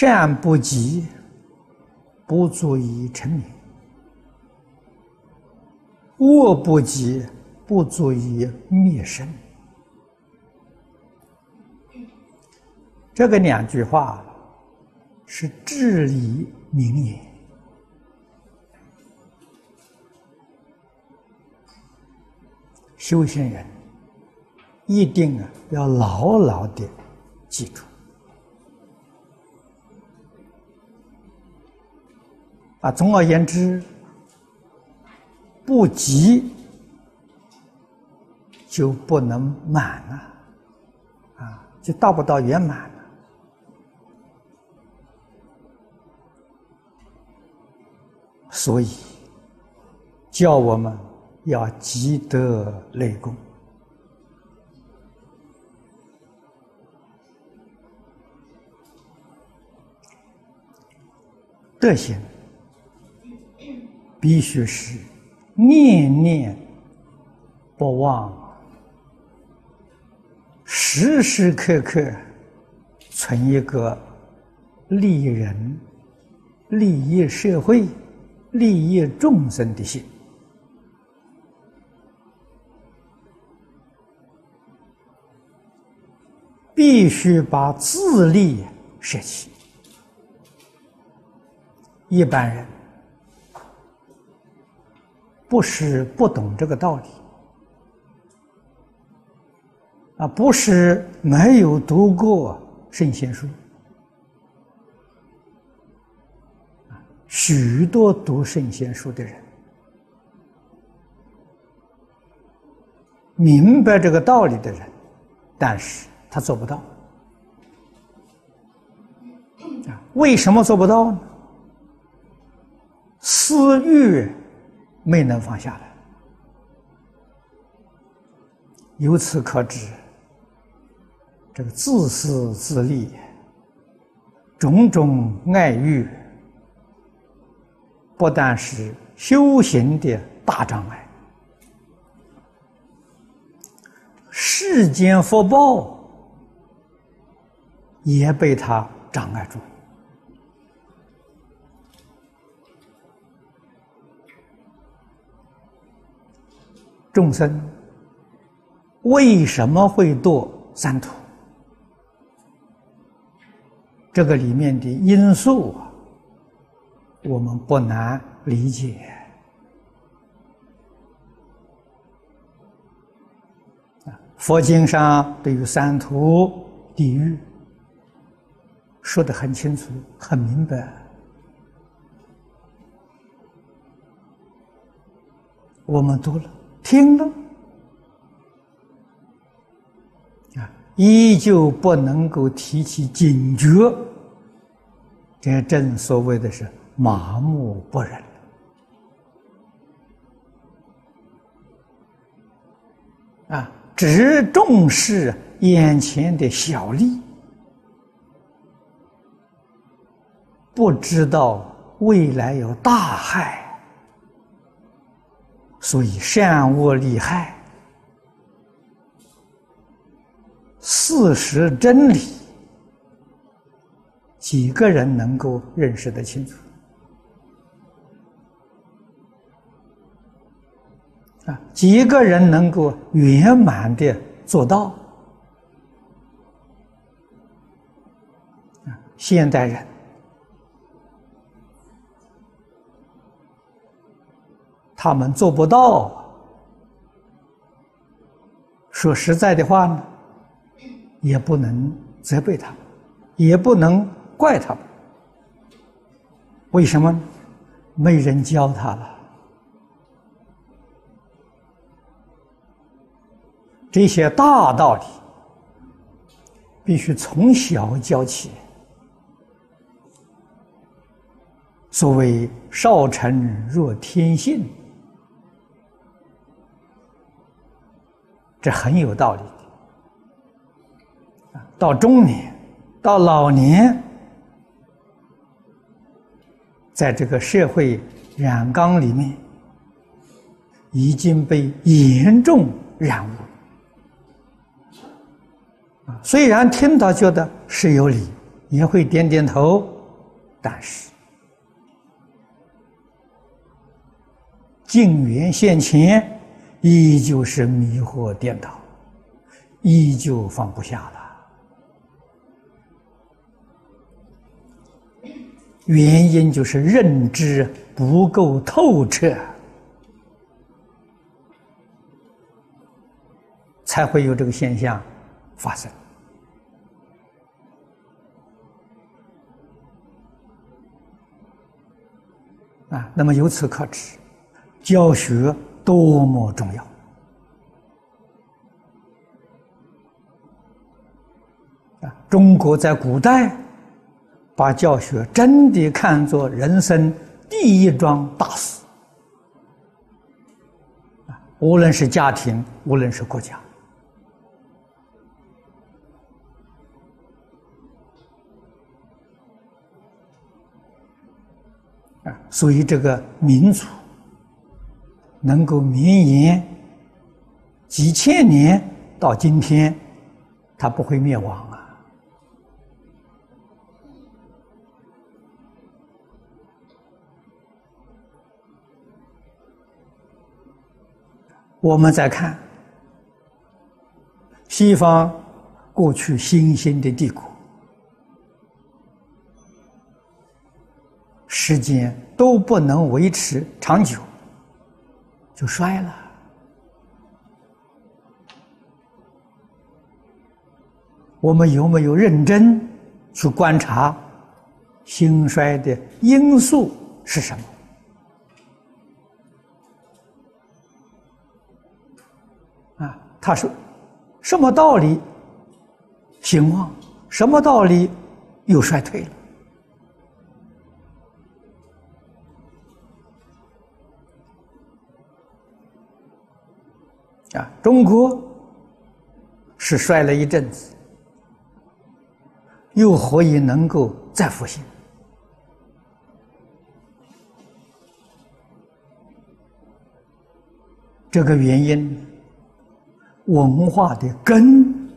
善不积，不足以成名；恶不积，不足以灭身。这个两句话是至理名言，修行人一定啊要牢牢的记住。啊，总而言之，不急就不能满了，啊，就到不到圆满了。所以，叫我们要积德累功，德行。必须是念念不忘，时时刻刻存一个利人、利益社会、利益众生的心，必须把自利舍弃。一般人。不是不懂这个道理，啊，不是没有读过圣贤书，许多读圣贤书的人明白这个道理的人，但是他做不到，为什么做不到呢？私欲。没能放下来，由此可知，这个自私自利、种种爱欲，不但是修行的大障碍，世间福报也被他障碍住。众生为什么会堕三途？这个里面的因素啊，我们不难理解。佛经上对于三途地狱说的很清楚、很明白，我们读了。听了啊，依旧不能够提起警觉，这正所谓的是麻木不仁啊，只重视眼前的小利，不知道未来有大害。所以善恶利害、事实真理，几个人能够认识得清楚？啊，几个人能够圆满的做到？啊，现代人。他们做不到。说实在的话呢，也不能责备他们，也不能怪他们。为什么？没人教他了。这些大道理必须从小教起。所谓“少成若天性”。这很有道理。到中年，到老年，在这个社会染缸里面，已经被严重染污。虽然听到觉得是有理，也会点点头，但是境缘现前，依旧是迷惑颠倒，依旧放不下了。原因就是认知不够透彻，才会有这个现象发生。啊，那么由此可知，教学多么重要！啊，中国在古代。把教学真的看作人生第一桩大事！无论是家庭，无论是国家啊，所以这个民族能够绵延几千年到今天，它不会灭亡啊。我们再看西方过去新兴的帝国，时间都不能维持长久，就衰了。我们有没有认真去观察兴衰的因素是什么？啊他说：“什么道理兴旺？什么道理又衰退了？中国是衰了一阵子，又何以能够再复兴？这个原因。”文化的根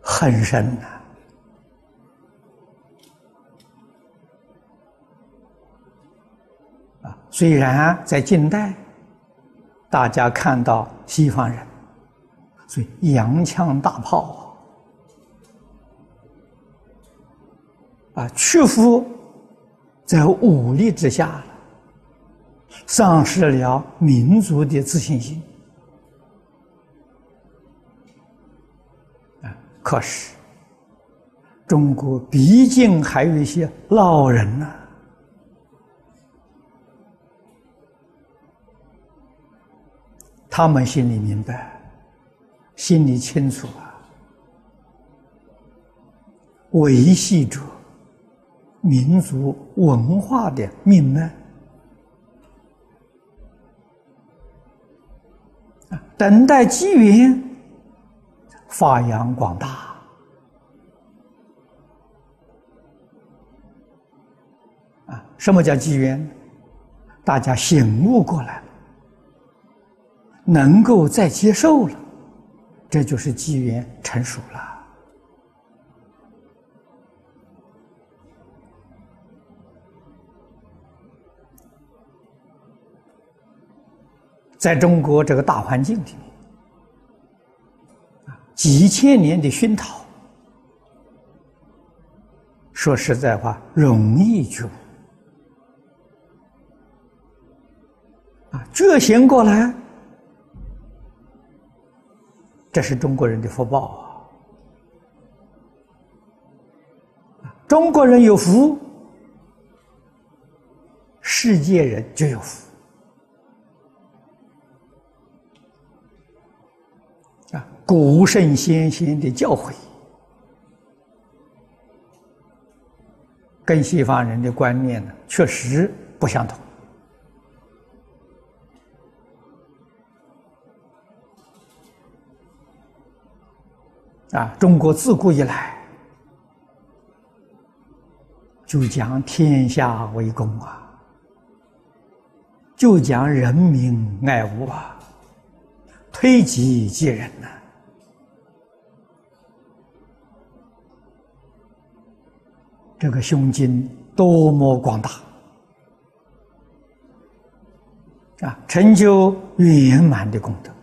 很深呐，啊，虽然在近代，大家看到西方人，所以洋枪大炮啊，屈服在武力之下了，丧失了民族的自信心。可是，中国毕竟还有一些老人呢，他们心里明白，心里清楚啊，维系着民族文化的命脉啊，等待机缘。发扬光大啊！什么叫机缘？大家醒悟过来了，能够再接受了，这就是机缘成熟了。在中国这个大环境里。几千年的熏陶，说实在话，容易觉悟啊，觉醒过来，这是中国人的福报啊！中国人有福，世界人就有福啊。古圣先贤的教诲，跟西方人的观念呢，确实不相同。啊，中国自古以来就讲天下为公啊，就讲人民爱物啊，推己及人呐。这个胸襟多么广大啊！成就圆满的功德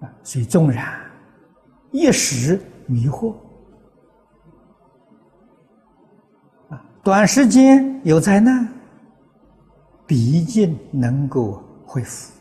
啊！所以纵然一时迷惑啊，短时间有灾难，毕竟能够恢复。